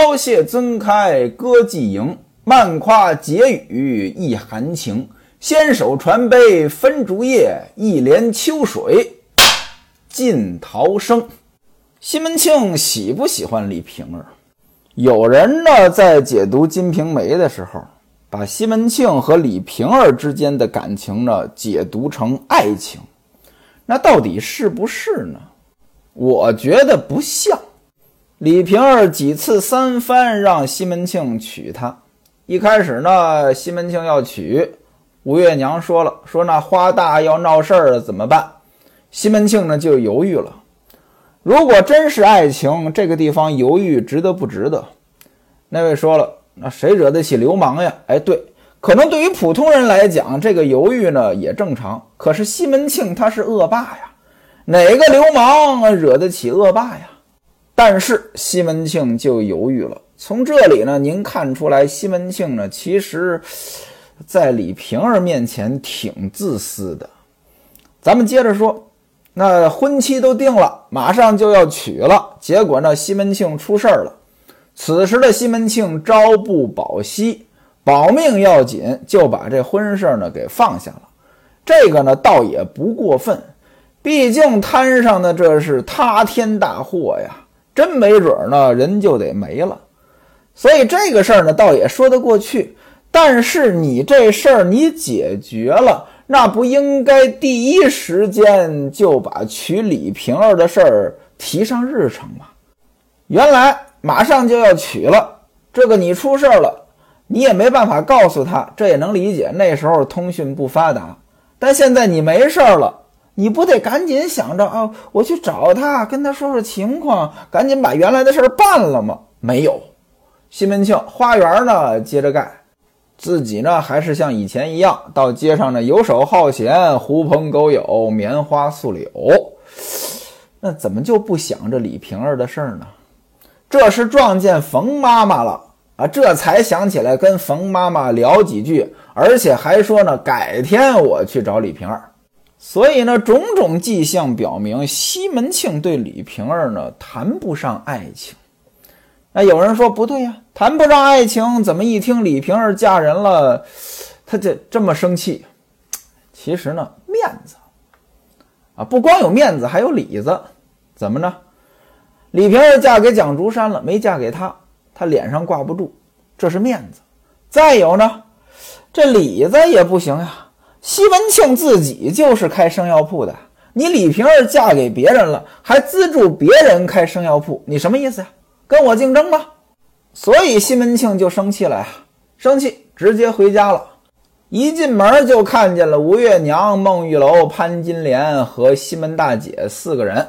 高谢尊开歌伎营，漫夸结语意含情。纤手传杯分竹叶，一帘秋水尽桃生。西门庆喜不喜欢李瓶儿？有人呢在解读《金瓶梅》的时候，把西门庆和李瓶儿之间的感情呢解读成爱情，那到底是不是呢？我觉得不像。李瓶儿几次三番让西门庆娶她，一开始呢，西门庆要娶，吴月娘说了，说那花大要闹事儿怎么办？西门庆呢就犹豫了。如果真是爱情，这个地方犹豫值得不值得？那位说了，那谁惹得起流氓呀？哎，对，可能对于普通人来讲，这个犹豫呢也正常。可是西门庆他是恶霸呀，哪个流氓惹得起恶霸呀？但是西门庆就犹豫了。从这里呢，您看出来西门庆呢，其实，在李瓶儿面前挺自私的。咱们接着说，那婚期都定了，马上就要娶了，结果呢，西门庆出事儿了。此时的西门庆朝不保夕，保命要紧，就把这婚事儿呢给放下了。这个呢，倒也不过分，毕竟摊上的这是塌天大祸呀。真没准呢，人就得没了，所以这个事儿呢，倒也说得过去。但是你这事儿你解决了，那不应该第一时间就把娶李瓶儿的事儿提上日程吗？原来马上就要娶了，这个你出事儿了，你也没办法告诉他，这也能理解。那时候通讯不发达，但现在你没事儿了。你不得赶紧想着啊，我去找他，跟他说说情况，赶紧把原来的事儿办了吗？没有，西门庆花园呢接着盖，自己呢还是像以前一样到街上呢游手好闲，狐朋狗友，棉花素柳。那怎么就不想着李瓶儿的事儿呢？这是撞见冯妈妈了啊，这才想起来跟冯妈妈聊几句，而且还说呢，改天我去找李瓶儿。所以呢，种种迹象表明，西门庆对李瓶儿呢谈不上爱情。那有人说不对呀，谈不上爱情，怎么一听李瓶儿嫁人了，他就这么生气？其实呢，面子啊，不光有面子，还有里子。怎么呢？李瓶儿嫁给蒋竹山了，没嫁给他，他脸上挂不住，这是面子。再有呢，这里子也不行呀。西门庆自己就是开生药铺的，你李瓶儿嫁给别人了，还资助别人开生药铺，你什么意思呀？跟我竞争吗？所以西门庆就生气了呀，生气直接回家了。一进门就看见了吴月娘、孟玉楼、潘金莲和西门大姐四个人，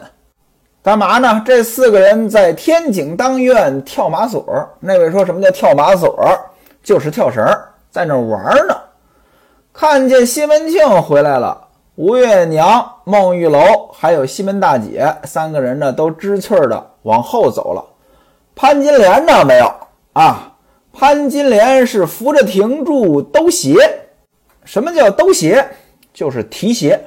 干嘛呢？这四个人在天井当院跳马索。那位说什么叫跳马索？就是跳绳，在那玩呢。看见西门庆回来了，吴月娘、孟玉楼还有西门大姐三个人呢，都知趣的往后走了。潘金莲呢，没有啊？潘金莲是扶着亭柱兜鞋。什么叫兜鞋？就是提鞋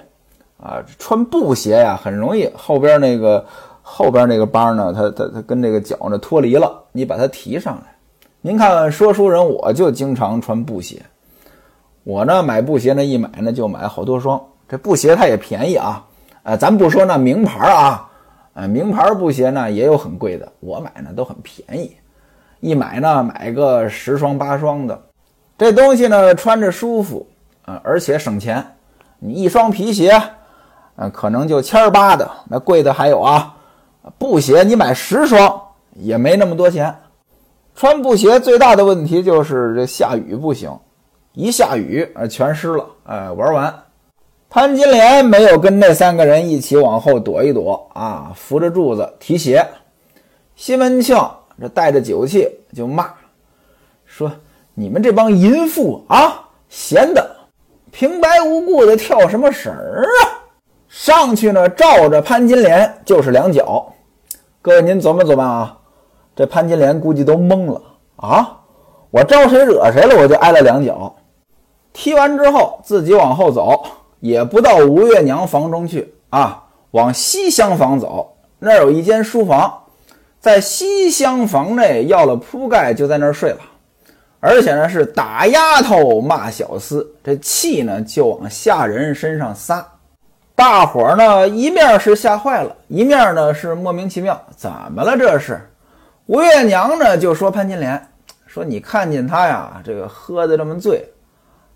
啊。穿布鞋呀，很容易后边那个后边那个帮呢，它它它跟这个脚呢脱离了，你把它提上来。您看说书人，我就经常穿布鞋。我呢买布鞋呢，一买呢就买好多双。这布鞋它也便宜啊，呃，咱不说那名牌啊，呃，名牌布鞋呢也有很贵的，我买呢都很便宜，一买呢买个十双八双的。这东西呢穿着舒服啊，而且省钱。你一双皮鞋，呃，可能就千八的，那贵的还有啊。布鞋你买十双也没那么多钱。穿布鞋最大的问题就是这下雨不行。一下雨，啊，全湿了。哎，玩完，潘金莲没有跟那三个人一起往后躲一躲啊，扶着柱子提鞋。西门庆这带着酒气就骂说：“你们这帮淫妇啊，闲的，平白无故的跳什么绳儿啊？”上去呢，照着潘金莲就是两脚。各位您琢磨琢磨啊，这潘金莲估计都懵了啊！我招谁惹谁了，我就挨了两脚。踢完之后，自己往后走，也不到吴月娘房中去啊，往西厢房走。那儿有一间书房，在西厢房内要了铺盖，就在那儿睡了。而且呢，是打丫头骂小厮，这气呢就往下人身上撒。大伙儿呢一面是吓坏了，一面呢是莫名其妙，怎么了这是？吴月娘呢就说潘金莲，说你看见他呀，这个喝的这么醉，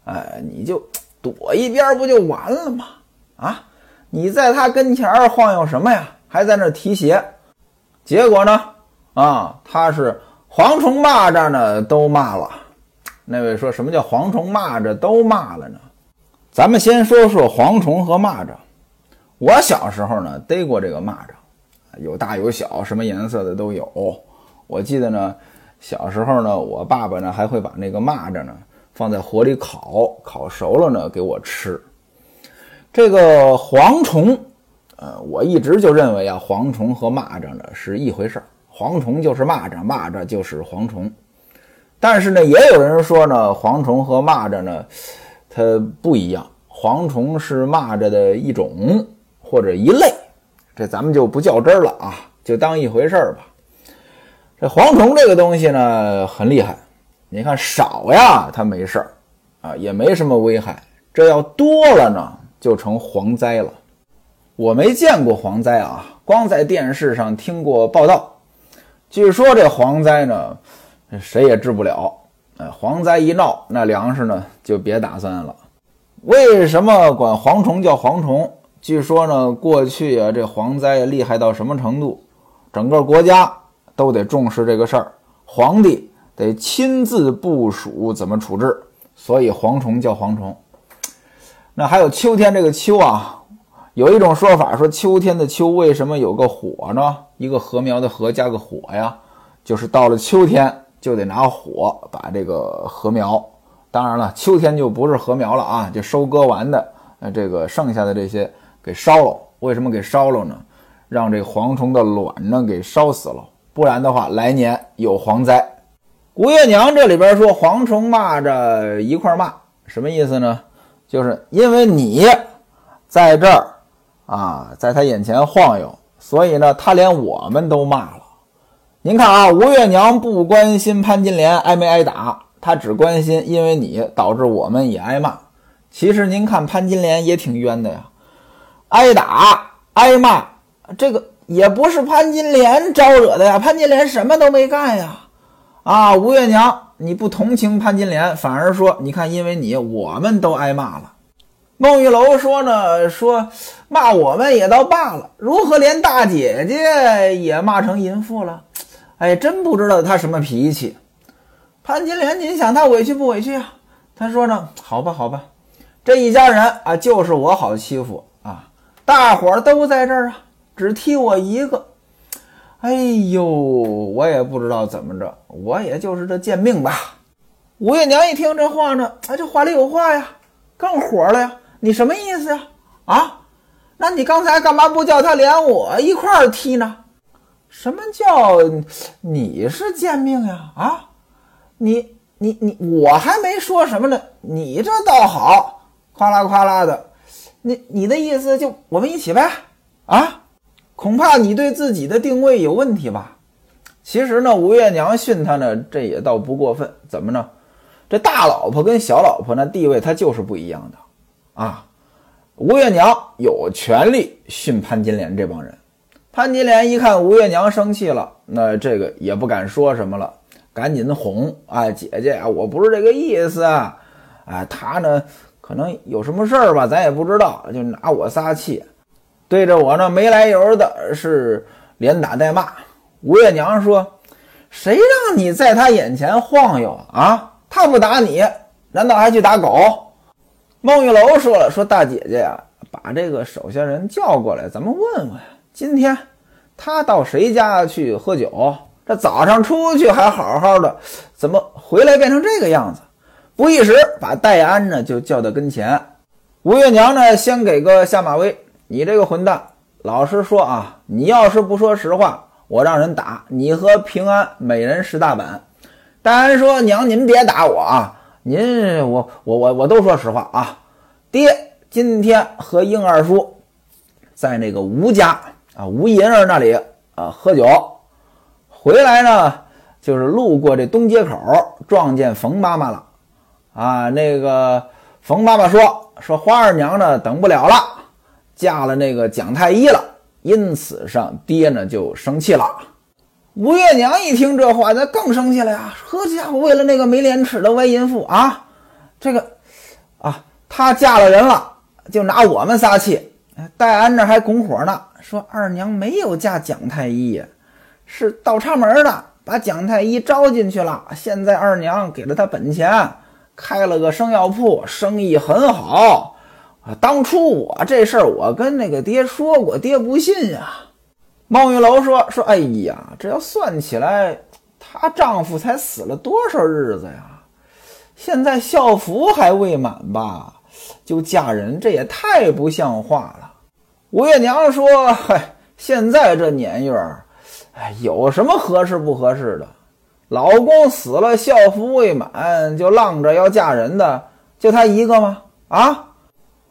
哎，你就躲一边不就完了吗？啊，你在他跟前晃悠什么呀？还在那提鞋，结果呢，啊，他是。蝗虫、蚂蚱呢，都骂了。那位说什么叫蝗虫、蚂蚱都骂了呢？咱们先说说蝗虫和蚂蚱。我小时候呢，逮过这个蚂蚱，有大有小，什么颜色的都有。我记得呢，小时候呢，我爸爸呢还会把那个蚂蚱呢放在火里烤，烤熟了呢给我吃。这个蝗虫，呃，我一直就认为啊，蝗虫和蚂蚱呢是一回事儿。蝗虫就是蚂蚱，蚂蚱就是蝗虫。但是呢，也有人说呢，蝗虫和蚂蚱呢，它不一样。蝗虫是蚂蚱的一种或者一类，这咱们就不较真儿了啊，就当一回事儿吧。这蝗虫这个东西呢，很厉害。你看少呀，它没事儿啊，也没什么危害。这要多了呢，就成蝗灾了。我没见过蝗灾啊，光在电视上听过报道。据说这蝗灾呢，谁也治不了。哎，蝗灾一闹，那粮食呢就别打算了。为什么管蝗虫叫蝗虫？据说呢，过去啊，这蝗灾厉害到什么程度，整个国家都得重视这个事儿，皇帝得亲自部署怎么处置。所以蝗虫叫蝗虫。那还有秋天这个秋啊。有一种说法说，秋天的秋为什么有个火呢？一个禾苗的禾加个火呀，就是到了秋天就得拿火把这个禾苗，当然了，秋天就不是禾苗了啊，就收割完的呃这个剩下的这些给烧了。为什么给烧了呢？让这蝗虫的卵呢给烧死了，不然的话来年有蝗灾。吴月娘这里边说蝗虫蚂蚱一块骂，什么意思呢？就是因为你在这儿。啊，在他眼前晃悠，所以呢，他连我们都骂了。您看啊，吴月娘不关心潘金莲挨没挨打，她只关心因为你导致我们也挨骂。其实您看潘金莲也挺冤的呀，挨打挨骂，这个也不是潘金莲招惹的呀，潘金莲什么都没干呀。啊，吴月娘，你不同情潘金莲，反而说，你看因为你我们都挨骂了。孟玉楼说呢，说骂我们也倒罢了，如何连大姐姐也骂成淫妇了？哎，真不知道他什么脾气。潘金莲，您想他委屈不委屈啊？他说呢，好吧，好吧，这一家人啊，就是我好欺负啊，大伙儿都在这儿啊，只踢我一个。哎呦，我也不知道怎么着，我也就是这贱命吧。吴月娘一听这话呢，哎，这话里有话呀，更火了呀。你什么意思呀？啊，那你刚才干嘛不叫他连我一块踢呢？什么叫你是贱命呀？啊，你你你，我还没说什么呢，你这倒好，夸啦夸啦的。你你的意思就我们一起呗？啊，恐怕你对自己的定位有问题吧？其实呢，吴月娘训他呢，这也倒不过分。怎么呢？这大老婆跟小老婆呢，地位他就是不一样的。啊，吴月娘有权利训潘金莲这帮人。潘金莲一看吴月娘生气了，那这个也不敢说什么了，赶紧哄啊，姐姐啊，我不是这个意思啊，哎，他呢可能有什么事儿吧，咱也不知道，就拿我撒气，对着我呢没来由的是连打带骂。吴月娘说：“谁让你在他眼前晃悠啊？他不打你，难道还去打狗？”孟玉楼说了：“说大姐姐呀，把这个手下人叫过来，咱们问问，今天他到谁家去喝酒？这早上出去还好好的，怎么回来变成这个样子？”不一时，把戴安呢就叫到跟前。吴月娘呢，先给个下马威：“你这个混蛋，老实说啊，你要是不说实话，我让人打你和平安每人十大板。”戴安说：“娘，您别打我啊。”您我我我我都说实话啊，爹今天和英二叔在那个吴家啊吴银儿那里啊喝酒，回来呢，就是路过这东街口，撞见冯妈妈了。啊，那个冯妈妈说说花二娘呢等不了了，嫁了那个蒋太医了，因此上爹呢就生气了。吴月娘一听这话，那更生气了呀！呵家伙，为了那个没廉耻的歪淫妇啊，这个啊，她嫁了人了，就拿我们撒气。戴安那还拱火呢，说二娘没有嫁蒋太医，是倒插门的，把蒋太医招进去了。现在二娘给了他本钱。开了个生药铺，生意很好啊！当初我这事儿，我跟那个爹说过，爹不信呀。孟玉楼说：“说，哎呀，这要算起来，她丈夫才死了多少日子呀？现在孝服还未满吧，就嫁人，这也太不像话了。”吴月娘说：“嗨，现在这年月儿，哎，有什么合适不合适的？”老公死了，孝服未满，就浪着要嫁人的，就她一个吗？啊，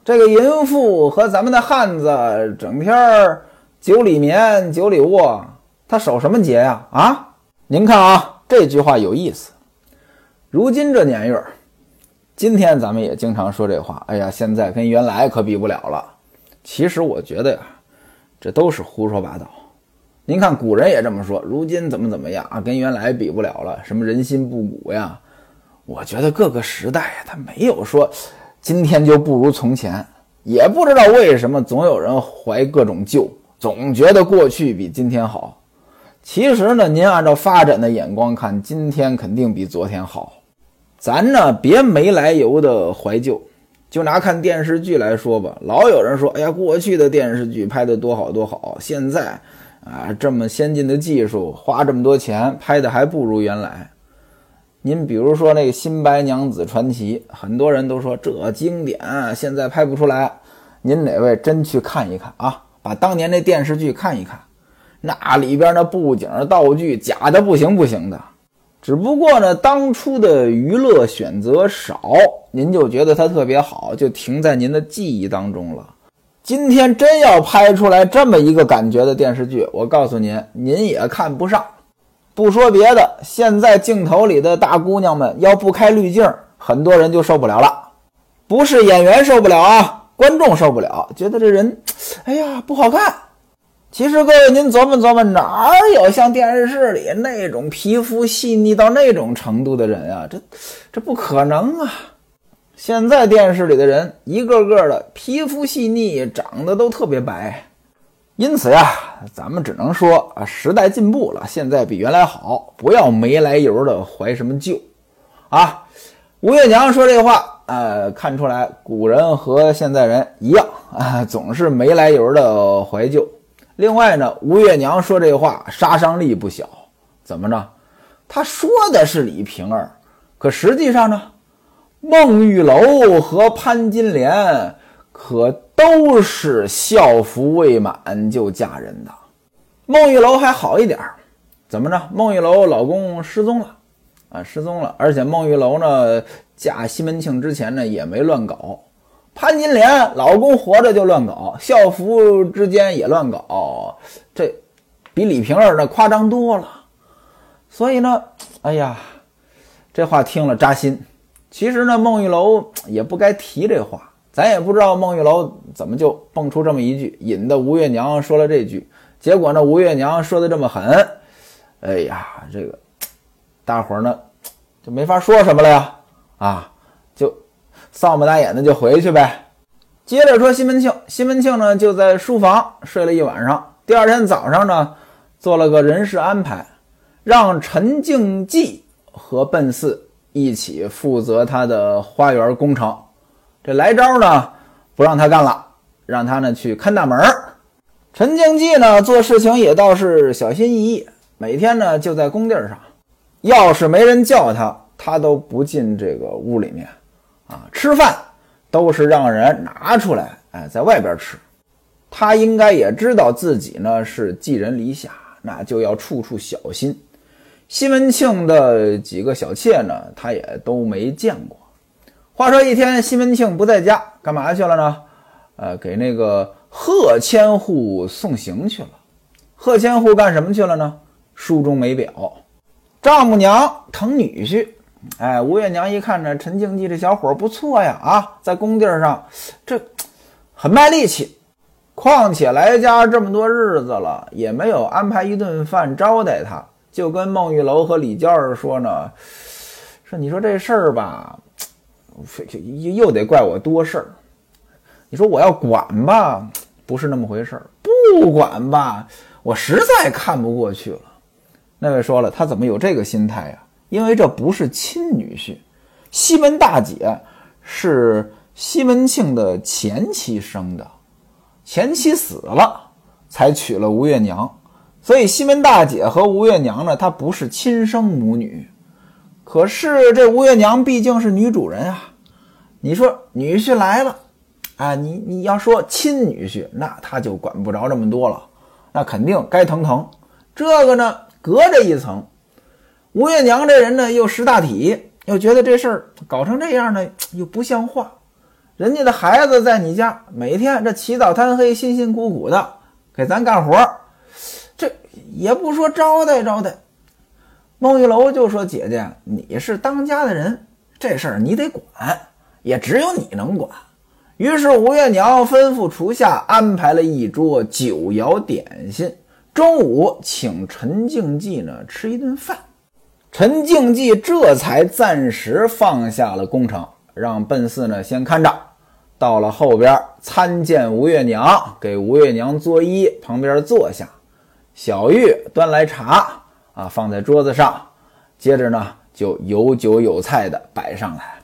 这个淫妇和咱们的汉子整天酒里眠，酒里卧，他守什么节呀？啊，您看啊，这句话有意思。如今这年月，今天咱们也经常说这话。哎呀，现在跟原来可比不了了。其实我觉得呀，这都是胡说八道。您看，古人也这么说，如今怎么怎么样啊？跟原来比不了了，什么人心不古呀？我觉得各个时代呀，他没有说今天就不如从前，也不知道为什么总有人怀各种旧，总觉得过去比今天好。其实呢，您按照发展的眼光看，今天肯定比昨天好。咱呢，别没来由的怀旧。就拿看电视剧来说吧，老有人说，哎呀，过去的电视剧拍的多好多好，现在。啊，这么先进的技术，花这么多钱拍的还不如原来。您比如说那个《新白娘子传奇》，很多人都说这经典，现在拍不出来。您哪位真去看一看啊？把当年那电视剧看一看，那里边那布景道具假的不行不行的。只不过呢，当初的娱乐选择少，您就觉得它特别好，就停在您的记忆当中了。今天真要拍出来这么一个感觉的电视剧，我告诉您，您也看不上。不说别的，现在镜头里的大姑娘们要不开滤镜，很多人就受不了了。不是演员受不了啊，观众受不了，觉得这人，哎呀不好看。其实各位您琢磨琢磨，哪有像电视里那种皮肤细腻到那种程度的人啊？这这不可能啊！现在电视里的人一个个的皮肤细腻，长得都特别白，因此呀，咱们只能说啊，时代进步了，现在比原来好，不要没来由的怀什么旧，啊。吴月娘说这话，呃，看出来古人和现在人一样啊，总是没来由的怀旧。另外呢，吴月娘说这话杀伤力不小，怎么着？她说的是李瓶儿，可实际上呢？孟玉楼和潘金莲可都是孝服未满就嫁人的。孟玉楼还好一点，怎么着？孟玉楼老公失踪了，啊，失踪了。而且孟玉楼呢，嫁西门庆之前呢也没乱搞。潘金莲老公活着就乱搞，孝服之间也乱搞，这比李瓶儿那夸张多了。所以呢，哎呀，这话听了扎心。其实呢，孟玉楼也不该提这话，咱也不知道孟玉楼怎么就蹦出这么一句，引得吴月娘说了这句。结果呢，吴月娘说的这么狠，哎呀，这个大伙儿呢就没法说什么了呀，啊，就扫不打眼的就回去呗。接着说西门庆，西门庆呢就在书房睡了一晚上，第二天早上呢做了个人事安排，让陈静济和奔四。一起负责他的花园工程，这来招呢不让他干了，让他呢去看大门陈静济呢做事情也倒是小心翼翼，每天呢就在工地上，要是没人叫他，他都不进这个屋里面，啊，吃饭都是让人拿出来，哎，在外边吃。他应该也知道自己呢是寄人篱下，那就要处处小心。西门庆的几个小妾呢，他也都没见过。话说一天，西门庆不在家，干嘛去了呢？呃，给那个贺千户送行去了。贺千户干什么去了呢？书中没表。丈母娘疼女婿，哎，吴月娘一看呢，陈静济这小伙不错呀，啊，在工地上这很卖力气。况且来家这么多日子了，也没有安排一顿饭招待他，就跟孟玉楼和李娇儿说呢，说你说这事儿吧，又又得怪我多事儿。你说我要管吧，不是那么回事儿；不管吧，我实在看不过去了。那位说了，他怎么有这个心态呀？因为这不是亲女婿，西门大姐是西门庆的前妻生的。前妻死了，才娶了吴月娘，所以西门大姐和吴月娘呢，她不是亲生母女。可是这吴月娘毕竟是女主人啊，你说女婿来了，啊，你你要说亲女婿，那他就管不着这么多了，那肯定该疼疼。这个呢，隔着一层，吴月娘这人呢又识大体，又觉得这事儿搞成这样呢又不像话。人家的孩子在你家，每天这起早贪黑、辛辛苦苦的给咱干活，这也不说招待招待。孟玉楼就说：“姐姐，你是当家的人，这事儿你得管，也只有你能管。”于是吴月娘吩咐厨下安排了一桌酒肴点心，中午请陈静济呢吃一顿饭。陈静济这才暂时放下了工程。让奔四呢先看着，到了后边参见吴月娘，给吴月娘作揖，旁边坐下。小玉端来茶啊，放在桌子上，接着呢就有酒有菜的摆上来。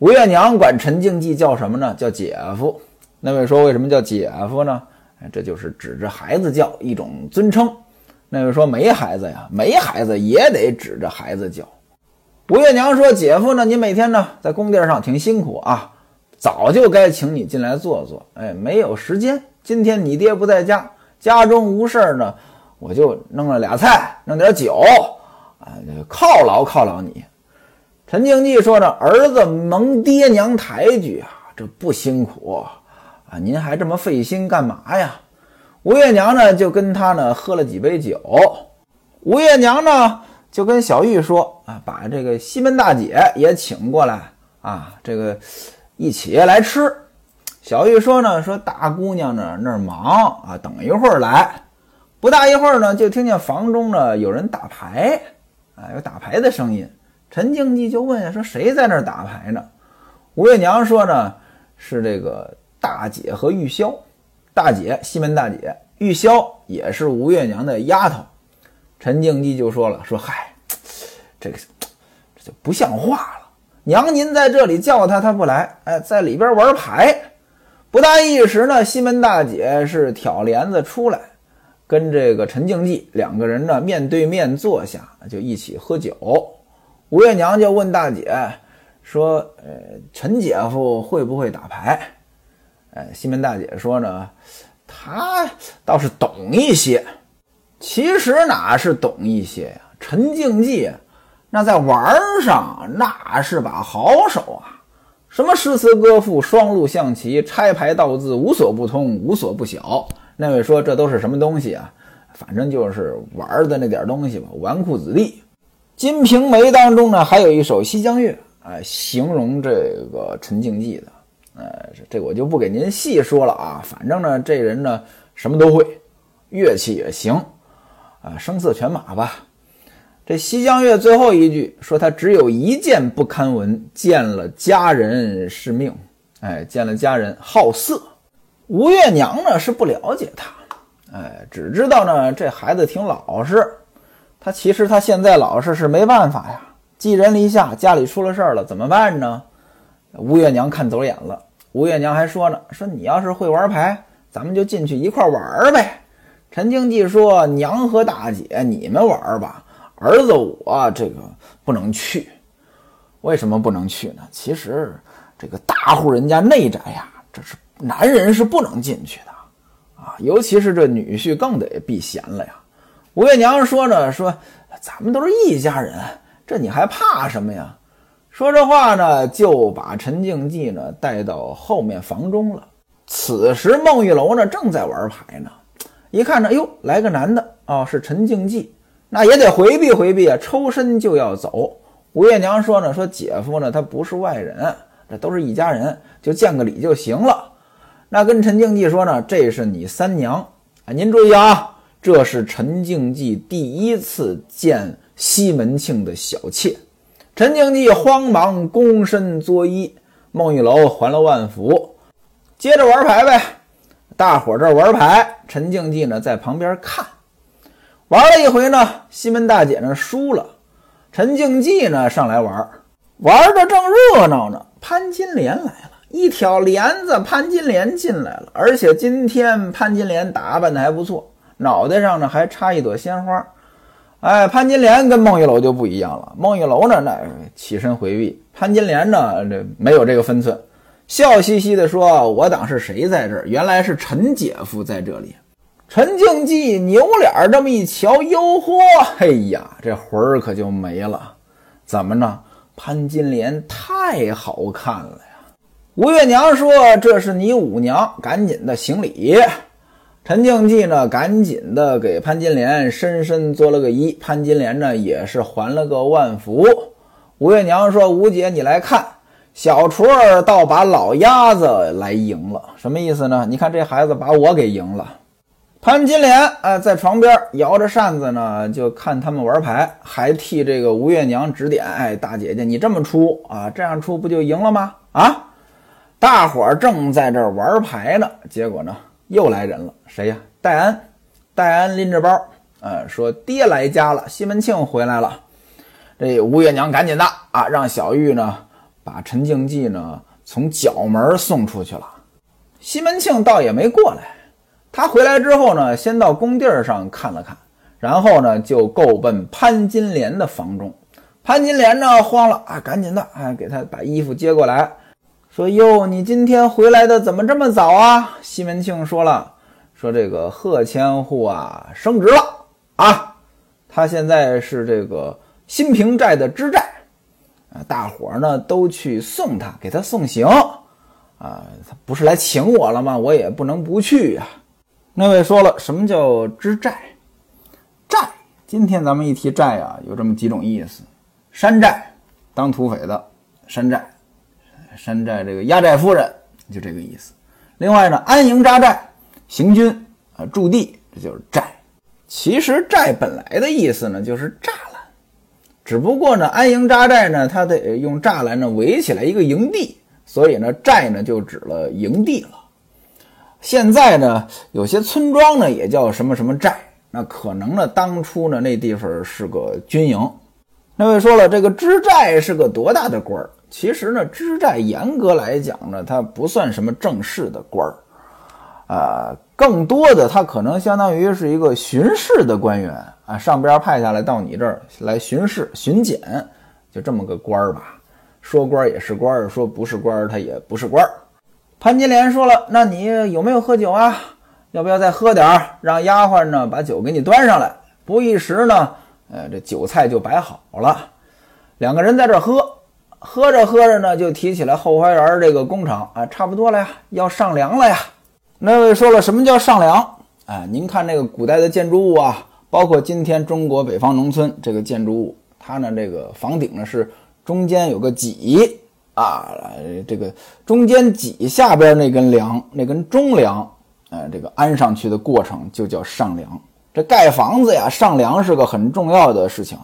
吴月娘管陈静济叫什么呢？叫姐夫。那位说为什么叫姐夫呢？这就是指着孩子叫一种尊称。那位说没孩子呀，没孩子也得指着孩子叫。吴月娘说：“姐夫呢？你每天呢在工地上挺辛苦啊，早就该请你进来坐坐。哎，没有时间。今天你爹不在家，家中无事呢，我就弄了俩菜，弄点酒，啊，犒劳犒劳你。”陈静济说：“着儿子蒙爹娘抬举啊，这不辛苦啊，您还这么费心干嘛呀？”吴月娘呢就跟他呢喝了几杯酒。吴月娘呢。就跟小玉说啊，把这个西门大姐也请过来啊，这个一起来吃。小玉说呢，说大姑娘呢那儿忙啊，等一会儿来。不大一会儿呢，就听见房中呢有人打牌啊，有打牌的声音。陈静济就问说谁在那儿打牌呢？吴月娘说呢，是这个大姐和玉箫。大姐西门大姐，玉箫也是吴月娘的丫头。陈静济就说了：“说嗨，这个这就不像话了。娘您在这里叫他，他不来，哎，在里边玩牌。不大一时呢，西门大姐是挑帘子出来，跟这个陈静济两个人呢面对面坐下，就一起喝酒。吴月娘就问大姐说：‘呃，陈姐夫会不会打牌？’哎，西门大姐说呢，他倒是懂一些。”其实哪是懂一些呀？陈静济那在玩上那是把好手啊！什么诗词歌赋、双陆象棋、拆牌倒字，无所不通，无所不晓。那位说这都是什么东西啊？反正就是玩的那点东西吧，纨绔子弟。《金瓶梅》当中呢，还有一首《西江月》啊，形容这个陈静济的。呃，这我就不给您细说了啊。反正呢，这人呢什么都会，乐器也行。啊，声色犬马吧。这《西江月》最后一句说他只有一件不堪闻，见了佳人是命。哎，见了佳人好色。吴月娘呢是不了解他，哎，只知道呢这孩子挺老实。他其实他现在老实是没办法呀，寄人篱下，家里出了事儿了，怎么办呢？吴月娘看走眼了。吴月娘还说呢，说你要是会玩牌，咱们就进去一块玩呗。陈经济说：“娘和大姐，你们玩吧，儿子我这个不能去。为什么不能去呢？其实这个大户人家内宅呀，这是男人是不能进去的啊，尤其是这女婿更得避嫌了呀。”吴月娘说着说：“咱们都是一家人，这你还怕什么呀？”说这话呢，就把陈静济呢带到后面房中了。此时孟玉楼呢正在玩牌呢。一看着，哟，来个男的啊，是陈静济。那也得回避回避啊，抽身就要走。吴月娘说呢，说姐夫呢，他不是外人，这都是一家人，就见个礼就行了。那跟陈静济说呢，这是你三娘啊，您注意啊，这是陈静济第一次见西门庆的小妾。陈静济慌忙躬身作揖，孟玉楼还了万福，接着玩牌呗。大伙这玩牌，陈静济呢在旁边看。玩了一回呢，西门大姐呢输了，陈静济呢上来玩，玩的正热闹呢。潘金莲来了，一挑帘子，潘金莲进来了，而且今天潘金莲打扮的还不错，脑袋上呢还插一朵鲜花。哎，潘金莲跟孟玉楼就不一样了，孟玉楼呢那起身回避，潘金莲呢这没有这个分寸，笑嘻嘻的说：“我当是谁在这儿？原来是陈姐夫在这里。”陈静济扭脸这么一瞧，哟呵，哎呀，这魂儿可就没了。怎么呢？潘金莲太好看了！吴月娘说：“这是你五娘，赶紧的行礼。”陈静济呢，赶紧的给潘金莲深深作了个揖。潘金莲呢，也是还了个万福。吴月娘说：“吴姐，你来看，小厨儿倒把老鸭子来赢了，什么意思呢？你看这孩子把我给赢了。”潘金莲啊，在床边摇着扇子呢，就看他们玩牌，还替这个吴月娘指点。哎，大姐姐，你这么出啊，这样出不就赢了吗？啊，大伙儿正在这儿玩牌呢，结果呢，又来人了。谁呀？戴安。戴安拎着包，呃，说爹来家了，西门庆回来了。这吴月娘赶紧的啊，让小玉呢，把陈静济呢从角门送出去了。西门庆倒也没过来。他回来之后呢，先到工地上看了看，然后呢就够奔潘金莲的房中。潘金莲呢慌了啊，赶紧的啊，给他把衣服接过来，说：“哟，你今天回来的怎么这么早啊？”西门庆说了：“说这个贺千户啊升职了啊，他现在是这个新平寨的知寨啊，大伙儿呢都去送他，给他送行啊，他不是来请我了吗？我也不能不去呀。”那位说了，什么叫知寨？寨，今天咱们一提寨啊，有这么几种意思：山寨，当土匪的山寨；山寨这个压寨夫人，就这个意思。另外呢，安营扎寨，行军啊，驻地，这就是寨。其实寨本来的意思呢，就是栅栏，只不过呢，安营扎寨呢，它得用栅栏呢围起来一个营地，所以呢，寨呢就指了营地了。现在呢，有些村庄呢也叫什么什么寨，那可能呢，当初呢那地方是个军营。那位说了，这个知寨是个多大的官儿？其实呢，知寨严格来讲呢，它不算什么正式的官儿，啊，更多的它可能相当于是一个巡视的官员啊，上边派下来到你这儿来巡视巡检，就这么个官儿吧。说官也是官儿，说不是官儿，他也不是官儿。潘金莲说了：“那你有没有喝酒啊？要不要再喝点儿？让丫鬟呢把酒给你端上来。不一时呢，呃，这酒菜就摆好了。两个人在这喝，喝着喝着呢，就提起来后花园这个工厂啊，差不多了呀，要上梁了呀。那位说了，什么叫上梁？哎，您看那个古代的建筑物啊，包括今天中国北方农村这个建筑物，它呢这个房顶呢是中间有个脊。”啊，这个中间脊下边那根梁，那根中梁，呃，这个安上去的过程就叫上梁。这盖房子呀，上梁是个很重要的事情。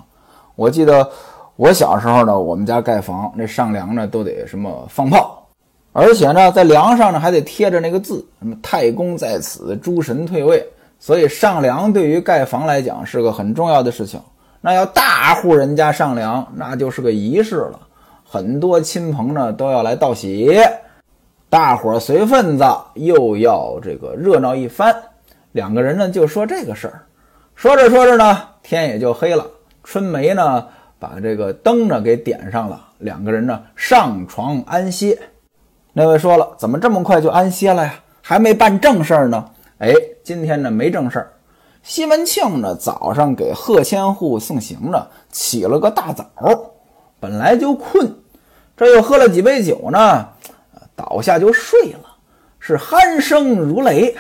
我记得我小时候呢，我们家盖房，那上梁呢都得什么放炮，而且呢，在梁上呢还得贴着那个字，什么太公在此，诸神退位。所以上梁对于盖房来讲是个很重要的事情。那要大户人家上梁，那就是个仪式了。很多亲朋呢都要来道喜，大伙随份子又要这个热闹一番。两个人呢就说这个事儿，说着说着呢天也就黑了。春梅呢把这个灯呢给点上了，两个人呢上床安歇。那位说了，怎么这么快就安歇了呀？还没办正事儿呢。哎，今天呢没正事儿。西门庆呢早上给贺千户送行呢，起了个大早，本来就困。这又喝了几杯酒呢，倒下就睡了，是鼾声如雷。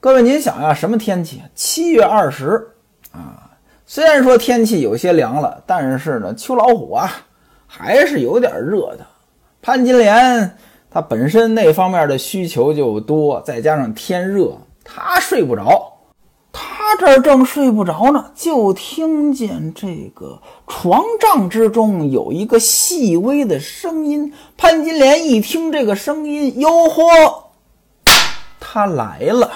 各位，您想呀，什么天气？七月二十啊，虽然说天气有些凉了，但是呢，秋老虎啊还是有点热的。潘金莲她本身那方面的需求就多，再加上天热，她睡不着。他这儿正睡不着呢，就听见这个床帐之中有一个细微的声音。潘金莲一听这个声音，哟呵，他来了。